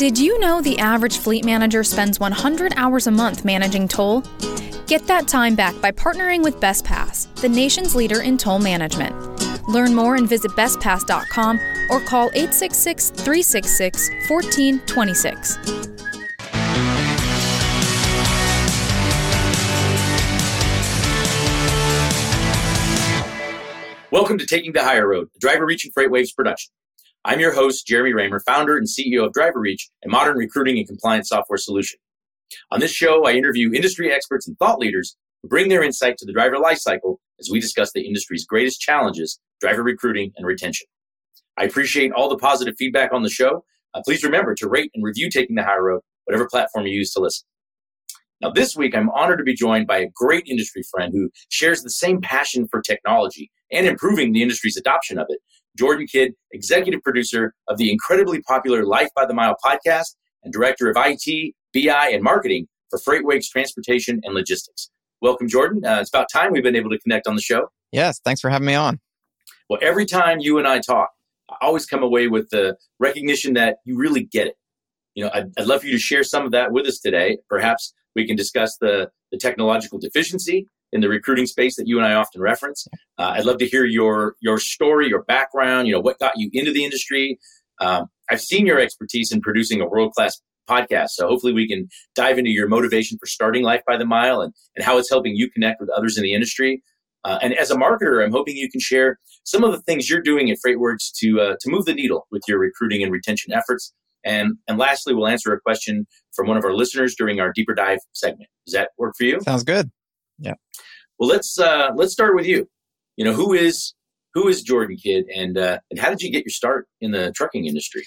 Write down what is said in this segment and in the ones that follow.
Did you know the average fleet manager spends 100 hours a month managing toll? Get that time back by partnering with BestPass, the nation's leader in toll management. Learn more and visit bestpass.com or call 866 366 1426. Welcome to Taking the Hire Road, driver reaching FreightWaves production. I'm your host, Jeremy Reymer, founder and CEO of DriverReach, a modern recruiting and compliance software solution. On this show, I interview industry experts and thought leaders who bring their insight to the driver lifecycle as we discuss the industry's greatest challenges, driver recruiting and retention. I appreciate all the positive feedback on the show. Uh, please remember to rate and review Taking the Hire Road, whatever platform you use to listen. Now, this week, I'm honored to be joined by a great industry friend who shares the same passion for technology and improving the industry's adoption of it. Jordan Kidd, executive producer of the incredibly popular Life by the Mile podcast and director of IT, BI, and marketing for FreightWorks Transportation and Logistics. Welcome, Jordan. Uh, it's about time we've been able to connect on the show. Yes, thanks for having me on. Well, every time you and I talk, I always come away with the recognition that you really get it. You know, I'd, I'd love for you to share some of that with us today. Perhaps we can discuss the, the technological deficiency in the recruiting space that you and I often reference. Uh, I'd love to hear your your story, your background. You know, what got you into the industry. Um, I've seen your expertise in producing a world class podcast, so hopefully we can dive into your motivation for starting Life by the Mile and and how it's helping you connect with others in the industry. Uh, and as a marketer, I'm hoping you can share some of the things you're doing at FreightWorks to uh, to move the needle with your recruiting and retention efforts. And and lastly, we'll answer a question from one of our listeners during our deeper dive segment. Does that work for you? Sounds good. Yeah. Well, let's uh, let's start with you. You know, who is who is Jordan Kidd, and uh, and how did you get your start in the trucking industry?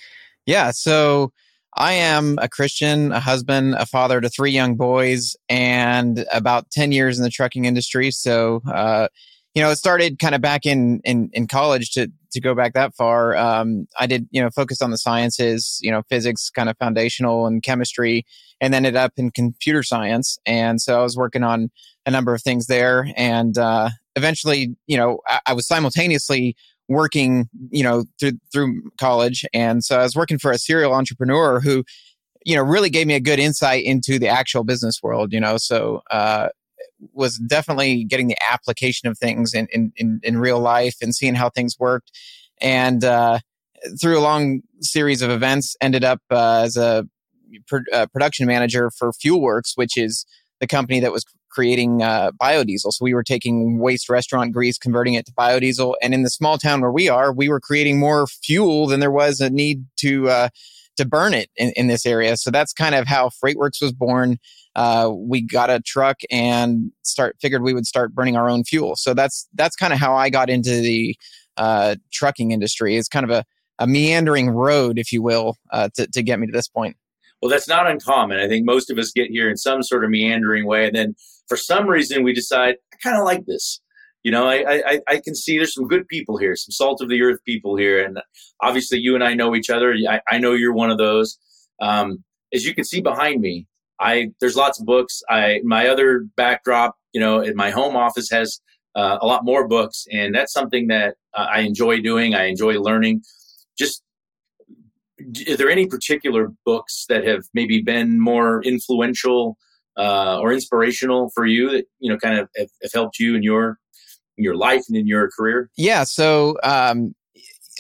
Yeah. So I am a Christian, a husband, a father to three young boys, and about ten years in the trucking industry. So. Uh, you know, it started kind of back in, in, in college to, to go back that far. Um, I did, you know, focus on the sciences, you know, physics, kind of foundational and chemistry, and ended up in computer science. And so I was working on a number of things there. And uh, eventually, you know, I, I was simultaneously working, you know, through, through college. And so I was working for a serial entrepreneur who, you know, really gave me a good insight into the actual business world, you know. So, uh, was definitely getting the application of things in, in, in, in real life and seeing how things worked. And uh, through a long series of events, ended up uh, as a uh, production manager for FuelWorks, which is the company that was creating uh, biodiesel. So we were taking waste restaurant grease, converting it to biodiesel. And in the small town where we are, we were creating more fuel than there was a need to uh, to burn it in, in this area. So that's kind of how FreightWorks was born uh, we got a truck and start figured we would start burning our own fuel. So that's that's kind of how I got into the uh, trucking industry. It's kind of a, a meandering road, if you will, uh, to, to get me to this point. Well, that's not uncommon. I think most of us get here in some sort of meandering way, and then for some reason we decide I kind of like this. You know, I, I I can see there's some good people here, some salt of the earth people here, and obviously you and I know each other. I, I know you're one of those. Um, as you can see behind me, I there's lots of books. I my other backdrop, you know, in my home office has uh, a lot more books, and that's something that uh, I enjoy doing. I enjoy learning. Just are there any particular books that have maybe been more influential uh, or inspirational for you that you know kind of have, have helped you in your in your life and in your career? Yeah. So um,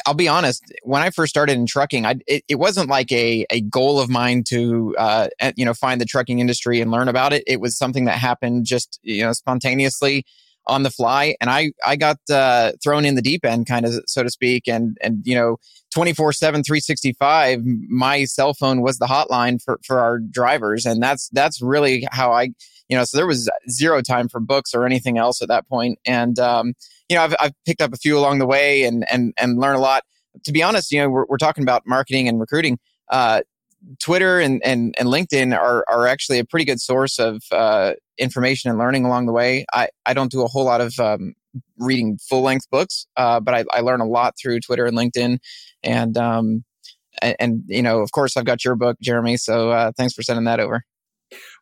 I'll be honest. When I first started in trucking, I, it, it wasn't like a, a goal of mine to, uh, you know, find the trucking industry and learn about it. It was something that happened just, you know, spontaneously on the fly. And I, I got, uh, thrown in the deep end kind of, so to speak. And, and, you know, 24 7, 365, my cell phone was the hotline for, for our drivers. And that's, that's really how I, you know, so there was zero time for books or anything else at that point. And, um, you know, I've, I've picked up a few along the way and, and, and learn a lot. To be honest, you know, we're, we're talking about marketing and recruiting. Uh, Twitter and, and, and LinkedIn are, are actually a pretty good source of uh, information and learning along the way. I, I don't do a whole lot of um, reading full length books, uh, but I, I learn a lot through Twitter and LinkedIn. And, um, and, and, you know, of course, I've got your book, Jeremy. So uh, thanks for sending that over.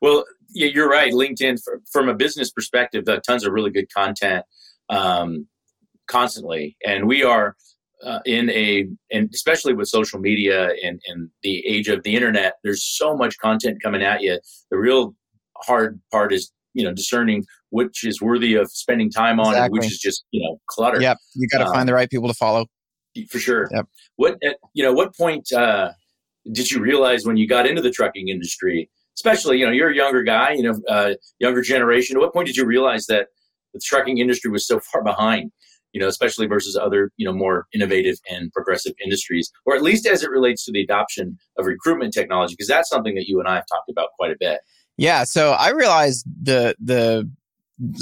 Well, yeah, you're right. LinkedIn, from a business perspective, uh, tons of really good content um, constantly, and we are uh, in a and especially with social media and, and the age of the internet there's so much content coming at you the real hard part is you know discerning which is worthy of spending time on exactly. and which is just you know clutter yep you got to um, find the right people to follow for sure yep. what at, you know what point uh, did you realize when you got into the trucking industry especially you know you're a younger guy you know uh, younger generation at what point did you realize that the trucking industry was so far behind you know, especially versus other, you know, more innovative and progressive industries, or at least as it relates to the adoption of recruitment technology, because that's something that you and I have talked about quite a bit. Yeah. So I realized the the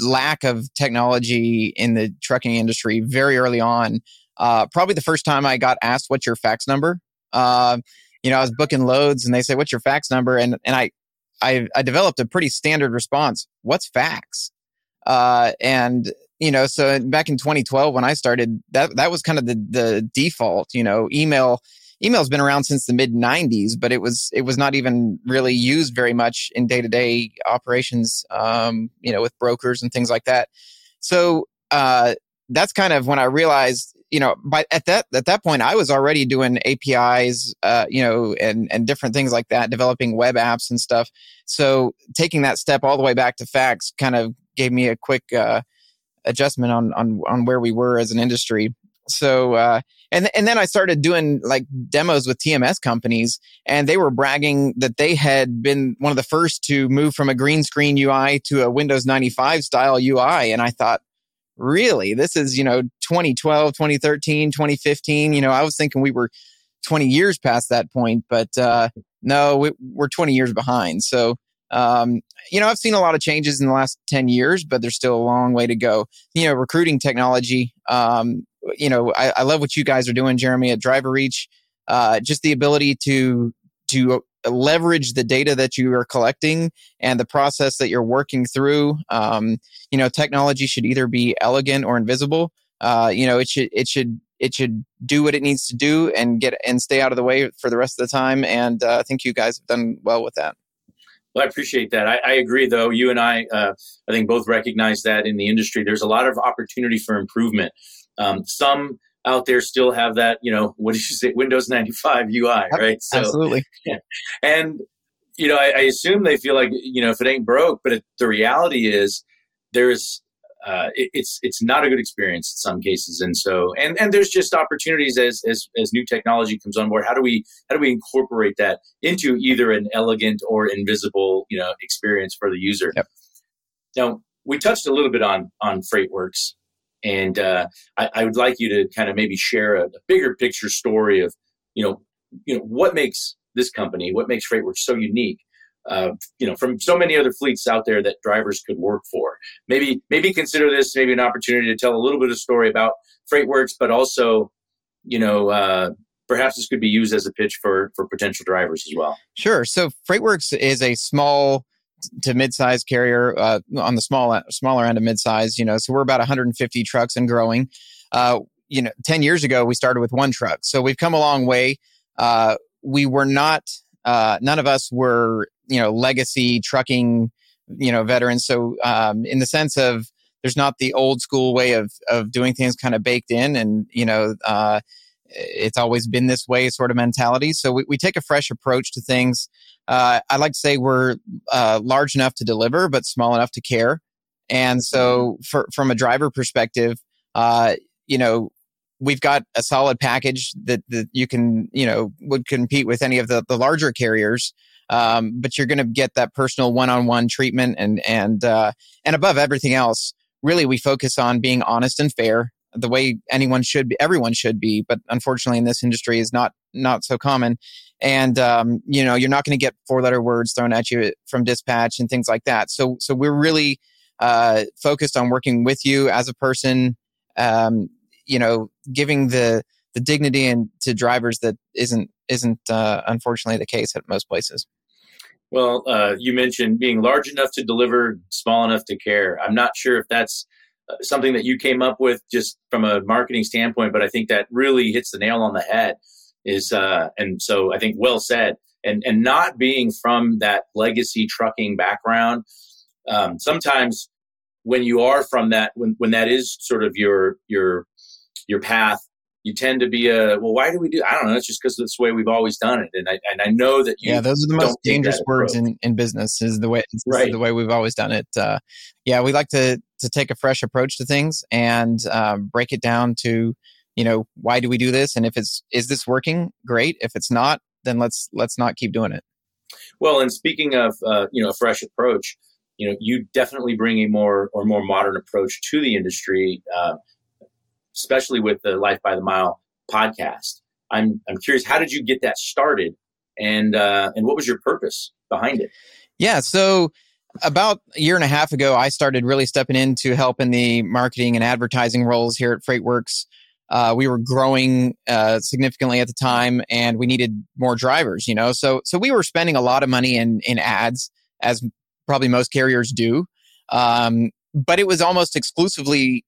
lack of technology in the trucking industry very early on. Uh, probably the first time I got asked, "What's your fax number?" Uh, you know, I was booking loads, and they say, "What's your fax number?" and and I I, I developed a pretty standard response. What's fax? Uh, and you know, so back in 2012 when I started, that that was kind of the the default. You know, email email's been around since the mid 90s, but it was it was not even really used very much in day to day operations. Um, you know, with brokers and things like that. So uh, that's kind of when I realized, you know, by at that at that point, I was already doing APIs, uh, you know, and and different things like that, developing web apps and stuff. So taking that step all the way back to fax kind of gave me a quick uh, adjustment on on on where we were as an industry. So uh, and and then I started doing like demos with TMS companies, and they were bragging that they had been one of the first to move from a green screen UI to a Windows 95 style UI. And I thought, really, this is you know 2012, 2013, 2015. You know, I was thinking we were 20 years past that point, but uh, no, we, we're 20 years behind. So um, you know, I've seen a lot of changes in the last 10 years, but there's still a long way to go. You know, recruiting technology, um, you know, I, I, love what you guys are doing, Jeremy, at DriverReach. Uh, just the ability to to leverage the data that you are collecting and the process that you're working through. Um, you know, technology should either be elegant or invisible. Uh, you know, it should it should it should do what it needs to do and get and stay out of the way for the rest of the time. And uh, I think you guys have done well with that. Well, I appreciate that. I, I, agree, though. You and I, uh, I think, both recognize that in the industry, there's a lot of opportunity for improvement. Um, some out there still have that, you know, what did you say, Windows 95 UI, right? So, Absolutely. Yeah. And, you know, I, I, assume they feel like, you know, if it ain't broke, but it, the reality is there's uh, it, it's it's not a good experience in some cases, and so and and there's just opportunities as as as new technology comes on board. How do we how do we incorporate that into either an elegant or invisible you know experience for the user? Yep. Now we touched a little bit on on FreightWorks, and uh, I, I, would like you to kind of maybe share a, a bigger picture story of you know you know what makes this company, what makes FreightWorks so unique, uh, you know, from so many other fleets out there that drivers could work for. Maybe, maybe consider this maybe an opportunity to tell a little bit of story about FreightWorks, but also, you know, uh, perhaps this could be used as a pitch for for potential drivers as well. Sure. So FreightWorks is a small to mid-size carrier uh, on the small smaller end of mid-size. You know, so we're about 150 trucks and growing. Uh, you know, 10 years ago we started with one truck, so we've come a long way. Uh, we were not uh, none of us were you know legacy trucking you know veterans so um, in the sense of there's not the old school way of of doing things kind of baked in and you know uh, it's always been this way sort of mentality so we, we take a fresh approach to things uh, i like to say we're uh, large enough to deliver but small enough to care and so mm-hmm. for, from a driver perspective uh, you know we've got a solid package that, that you can, you know, would compete with any of the, the larger carriers. Um, but you're going to get that personal one-on-one treatment and, and, uh, and above everything else, really we focus on being honest and fair the way anyone should be, everyone should be, but unfortunately in this industry is not, not so common. And, um, you know, you're not going to get four letter words thrown at you from dispatch and things like that. So, so we're really, uh, focused on working with you as a person, um, you know giving the the dignity and to drivers that isn't isn't uh, unfortunately the case at most places. Well, uh, you mentioned being large enough to deliver, small enough to care. I'm not sure if that's something that you came up with just from a marketing standpoint, but I think that really hits the nail on the head. Is uh, and so I think well said. And and not being from that legacy trucking background, um, sometimes when you are from that, when when that is sort of your your your path you tend to be a well why do we do i don't know it's just because it's the way we've always done it and i and i know that yeah those are the most dangerous words in, in business is the way right. the way we've always done it uh, yeah we like to to take a fresh approach to things and um, break it down to you know why do we do this? And if it's is this working? Great. If it's not then let's let's not keep doing it. Well and speaking of uh, you know a fresh approach you know you definitely bring a more or more modern approach to the industry uh, especially with the Life by the Mile podcast. I'm I'm curious, how did you get that started, and uh, and what was your purpose behind it? Yeah, so about a year and a half ago, I started really stepping into help in the marketing and advertising roles here at FreightWorks. Uh, we were growing uh, significantly at the time, and we needed more drivers. You know, so so we were spending a lot of money in in ads, as probably most carriers do. Um, but it was almost exclusively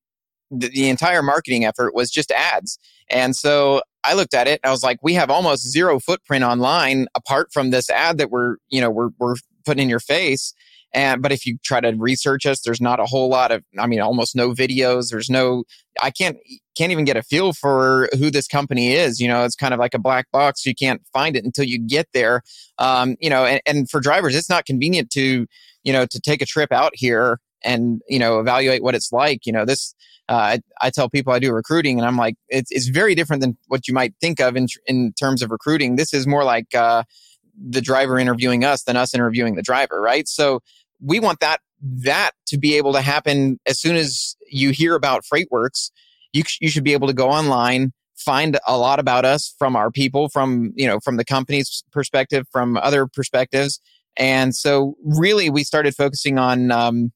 the, the entire marketing effort was just ads. And so I looked at it and I was like, we have almost zero footprint online apart from this ad that we're, you know, we're, we're putting in your face. And, but if you try to research us, there's not a whole lot of, I mean, almost no videos. There's no, I can't, can't even get a feel for who this company is. You know, it's kind of like a black box. You can't find it until you get there. Um, you know, and, and for drivers, it's not convenient to, you know, to take a trip out here and, you know, evaluate what it's like. You know, this, uh, I, I, tell people I do recruiting, and I'm like, it's, it's very different than what you might think of in, in terms of recruiting. This is more like uh, the driver interviewing us than us interviewing the driver, right? So we want that that to be able to happen as soon as you hear about FreightWorks. You you should be able to go online, find a lot about us from our people, from you know from the company's perspective, from other perspectives, and so really we started focusing on. Um,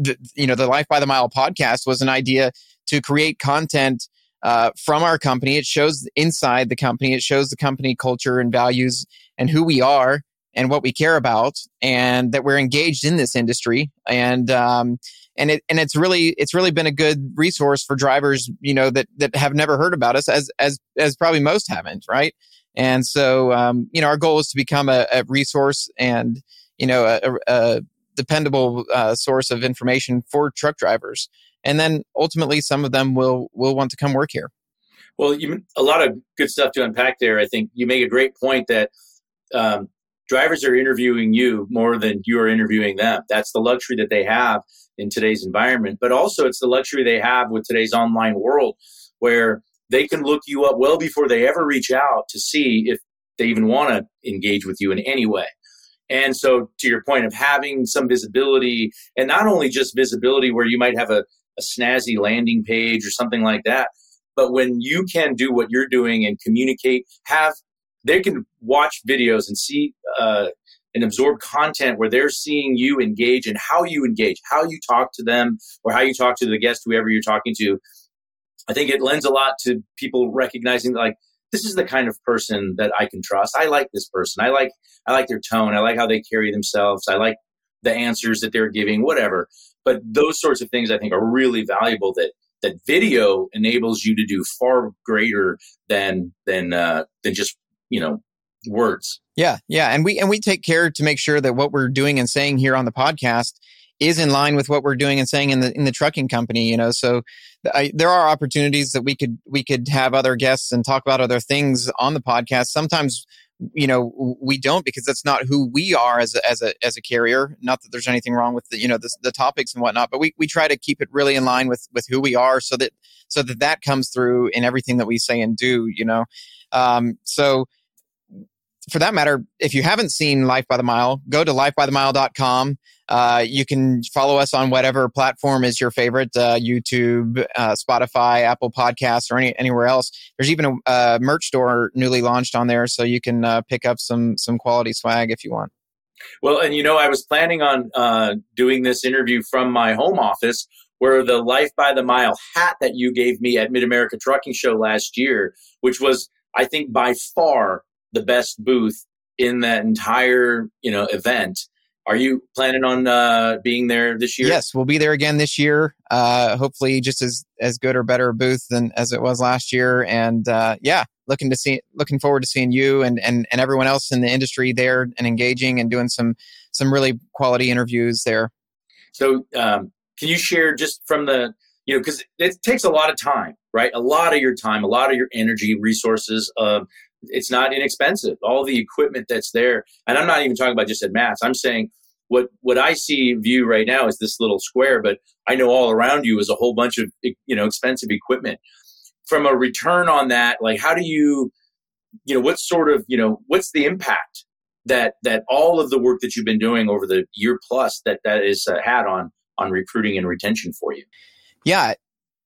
the, you know, the Life by the Mile podcast was an idea to create content uh, from our company. It shows inside the company. It shows the company culture and values and who we are and what we care about, and that we're engaged in this industry. And um, and it and it's really it's really been a good resource for drivers, you know, that that have never heard about us, as as as probably most haven't, right? And so, um, you know, our goal is to become a, a resource and you know a, a dependable uh, source of information for truck drivers. And then ultimately, some of them will will want to come work here. Well, you, a lot of good stuff to unpack there. I think you make a great point that um, drivers are interviewing you more than you are interviewing them. That's the luxury that they have in today's environment. But also, it's the luxury they have with today's online world where they can look you up well before they ever reach out to see if they even want to engage with you in any way. And so, to your point of having some visibility, and not only just visibility where you might have a, a snazzy landing page or something like that, but when you can do what you're doing and communicate, have they can watch videos and see uh, and absorb content where they're seeing you engage and how you engage, how you talk to them, or how you talk to the guest, whoever you're talking to. I think it lends a lot to people recognizing like this is the kind of person that I can trust. I like this person. I like I like their tone. I like how they carry themselves. I like the answers that they're giving, whatever. But those sorts of things I think are really valuable that that video enables you to do far greater than than uh, than just you know words. Yeah, yeah, and we and we take care to make sure that what we're doing and saying here on the podcast is in line with what we're doing and saying in the in the trucking company you know? So I, there are opportunities that we could we could have other guests and talk about other things on the podcast. Sometimes you know we don't because that's not who we are as a, as a as a carrier. Not that there's anything wrong with the you know the, the topics and whatnot but we, we try to keep it really in line with with who we are so that so that that comes through in everything that we say and do you know? Um so for that matter, if you haven't seen Life by the Mile, go to lifebythemile.com. Uh, you can follow us on whatever platform is your favorite uh, YouTube, uh, Spotify, Apple Podcasts, or any, anywhere else. There's even a, a, merch store newly launched on there, so you can uh, pick up some some quality swag if you want. Well, and you know, I was planning on uh, doing this interview from my home office, where the Life by the Mile hat that you gave me at Mid America Trucking Show last year, which was, I think, by far the best booth in that entire you know event. Are you planning on uh, being there this year? Yes, we'll be there again this year. Uh, hopefully, just as as good or better booth than as it was last year. And uh, yeah, looking to see, looking forward to seeing you and and and everyone else in the industry there and engaging and doing some some really quality interviews there. So, um, can you share just from the you know because it takes a lot of time right? A lot of your time, a lot of your energy, resources. Uh, it's not inexpensive. All the equipment that's there, and I'm not even talking about just at MATS. I'm saying what what I see view right now is this little square, but I know all around you is a whole bunch of you know expensive equipment. From a return on that, like how do you, you know, what sort of you know what's the impact that that all of the work that you've been doing over the year plus that that is uh, had on on recruiting and retention for you? Yeah,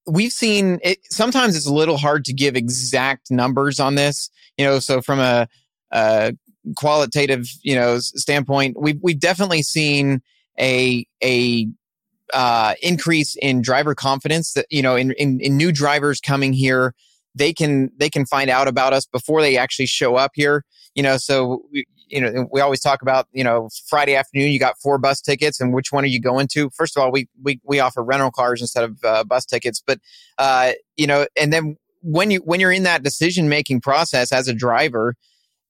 we've seen it. Sometimes it's a little hard to give exact numbers on this. You know, so from a, a qualitative, you know, standpoint, we've we've definitely seen a a uh, increase in driver confidence that you know in, in, in new drivers coming here they can they can find out about us before they actually show up here you know so you know, we always talk about, you know, Friday afternoon, you got four bus tickets and which one are you going to? First of all, we, we, we offer rental cars instead of uh, bus tickets, but, uh, you know, and then when you, when you're in that decision making process as a driver,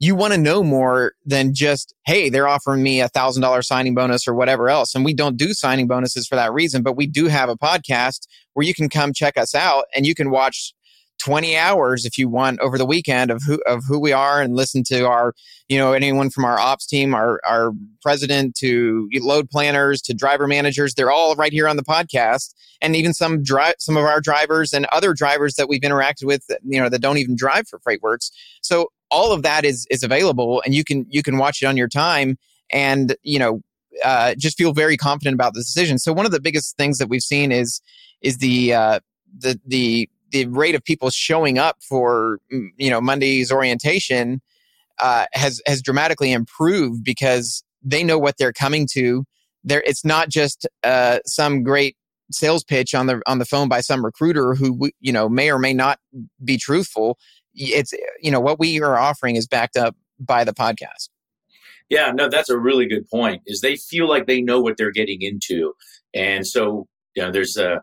you want to know more than just, hey, they're offering me a thousand dollar signing bonus or whatever else. And we don't do signing bonuses for that reason, but we do have a podcast where you can come check us out and you can watch 20 hours if you want over the weekend of who of who we are and listen to our you know anyone from our ops team our our president to load planners to driver managers they're all right here on the podcast. And even some drive some of our drivers and other drivers that we've interacted with you know that don't even drive for freightworks. So all of that is is available and you can you can watch it on your time and you know uh, just feel very confident about the decision. So one of the biggest things that we've seen is is the uh, the the the rate of people showing up for mm, you know Monday's orientation uh, has has dramatically improved because they know what they're coming to. There, it's not just uh, some great sales pitch on the on the phone by some recruiter who you know may or may not be truthful. It's you know what we are offering is backed up by the podcast. Yeah, no, that's a really good point. Is they feel like they know what they're getting into, and so you know, there's a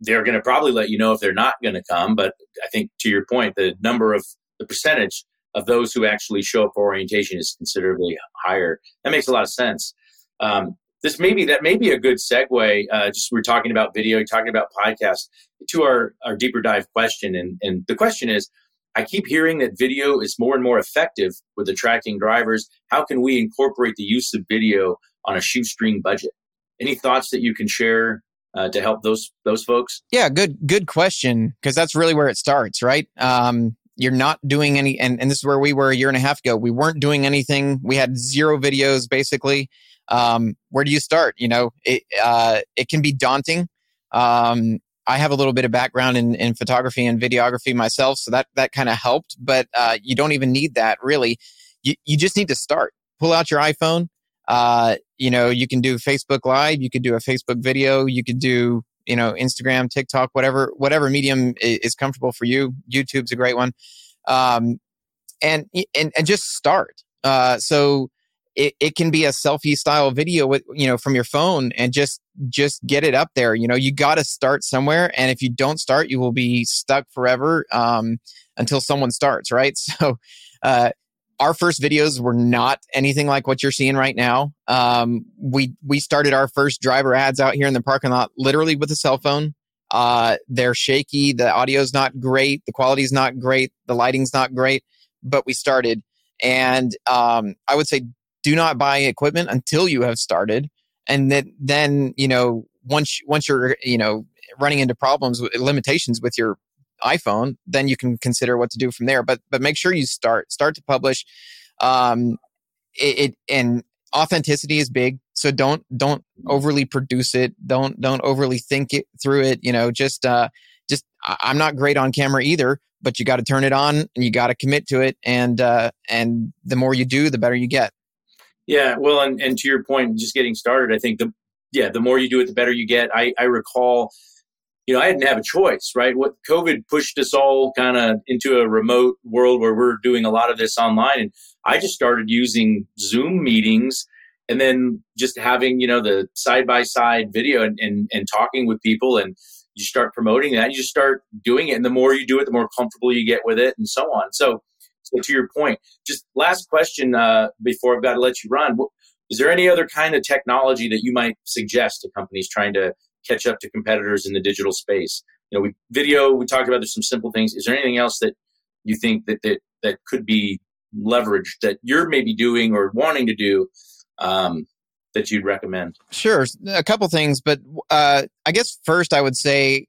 they're going to probably let you know if they're not going to come. But I think to your point, the number of the percentage of those who actually show up for orientation is considerably higher. That makes a lot of sense. Um, this may be that may be a good segue. Uh, just we're talking about video, talking about podcasts to our, our deeper dive question. And, and the question is, I keep hearing that video is more and more effective with attracting drivers. How can we incorporate the use of video on a shoestring budget? Any thoughts that you can share uh, to help those those folks? Yeah, good good question because that's really where it starts, right? Um, you're not doing any, and, and this is where we were a year and a half ago. We weren't doing anything. We had zero videos basically. Um, where do you start? You know, it uh, it can be daunting. Um, I have a little bit of background in, in photography and videography myself, so that that kind of helped. But uh, you don't even need that really. You you just need to start. Pull out your iPhone, uh, you know, you can do Facebook Live, you could do a Facebook video, you could do, you know, Instagram, TikTok, whatever, whatever medium is comfortable for you. YouTube's a great one. Um, and, and, and just start. Uh, so it, it can be a selfie style video with, you know, from your phone and just, just get it up there. You know, you got to start somewhere. And if you don't start, you will be stuck forever, um, until someone starts, right? So, uh, our first videos were not anything like what you're seeing right now. Um, we we started our first driver ads out here in the parking lot literally with a cell phone. Uh, they're shaky. The audio's not great. The quality's not great. The lighting's not great. But we started, and um, I would say do not buy equipment until you have started, and then then you know once once you're you know running into problems limitations with your iPhone, then you can consider what to do from there. But but make sure you start start to publish. Um, it, it and authenticity is big, so don't don't overly produce it. Don't don't overly think it through it. You know, just uh, just I'm not great on camera either, but you got to turn it on and you got to commit to it. And uh, and the more you do, the better you get. Yeah, well, and, and to your point, just getting started, I think the yeah, the more you do it, the better you get. I, I recall you know, I didn't have a choice, right? What COVID pushed us all kind of into a remote world where we're doing a lot of this online. And I just started using Zoom meetings and then just having, you know, the side by side video and, and, and talking with people and you start promoting that. You just start doing it. And the more you do it, the more comfortable you get with it and so on. So, so to your point, just last question uh, before I've got to let you run. Is there any other kind of technology that you might suggest to companies trying to catch up to competitors in the digital space. you know, we video. We talked about there's some simple things. Is there anything else that you think that that that could be leveraged that you're maybe doing or wanting to do um, that you'd recommend? Sure, a couple things, but uh, I guess first I would say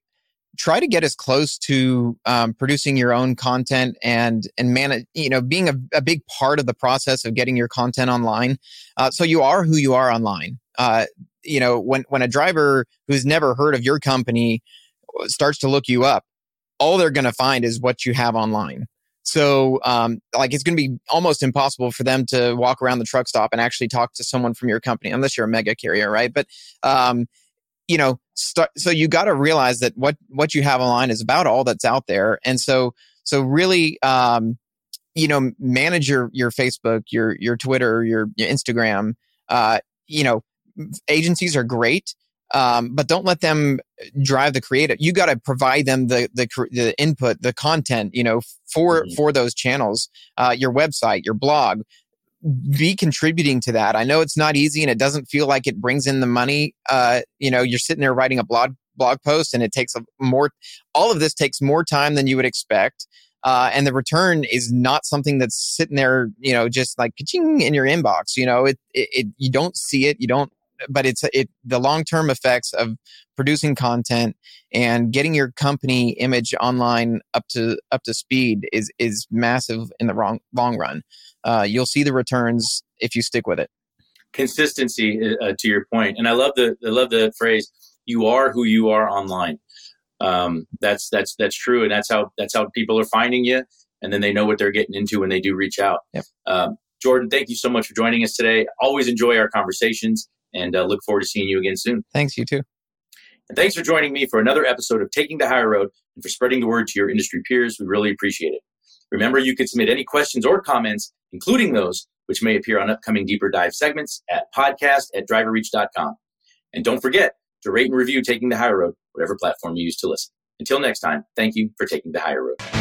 try to get as close to um, producing your own content and and manage you know being a, a, big part of the process of getting your content online uh, so you are who you are online uh, you know when when a driver who's never heard of your company uh, starts to look you up all they're going to find is what you have online. So um, like it's going to be almost impossible for them to walk around the truck stop and actually talk to someone from your company unless you're a mega carrier right? But um, you know start, so you got to realize that what what you have online is about all that's out there. And so so really um you know manage your your facebook your your twitter your, your instagram uh you know agencies are great um, but don't let them drive the creative. You got to provide them the, the the input, the content, you know, for mm-hmm. for those channels. Uh, your website, your blog, be contributing to that. I know it's not easy and it doesn't feel like it brings in the money. Uh, you know, you're sitting there writing a blog blog post and it takes a more all of this takes more time than you would expect. Uh, and the return is not something that's sitting there, you know, just like in your inbox. You know, it, it, it you don't see it, you don't but it's it the long term effects of producing content and getting your company image online up to up to speed is is massive in the wrong long run. Uh, you'll see the returns if you stick with it. Consistency, uh, to your point, and I love the I love the phrase "you are who you are online." Um, that's that's that's true, and that's how that's how people are finding you, and then they know what they're getting into when they do reach out. Yep. Um, Jordan, thank you so much for joining us today. Always enjoy our conversations and uh, look forward to seeing you again soon. Thanks, you too. And thanks for joining me for another episode of Taking the Hire Road and for spreading the word to your industry peers. We really appreciate it. Remember, you can submit any questions or comments, including those which may appear on upcoming deeper dive segments at podcast at driverreach.com. And don't forget to rate and review Taking the Hire Road, whatever platform you use to listen. Until next time, thank you for taking the higher road.